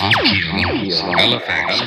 فن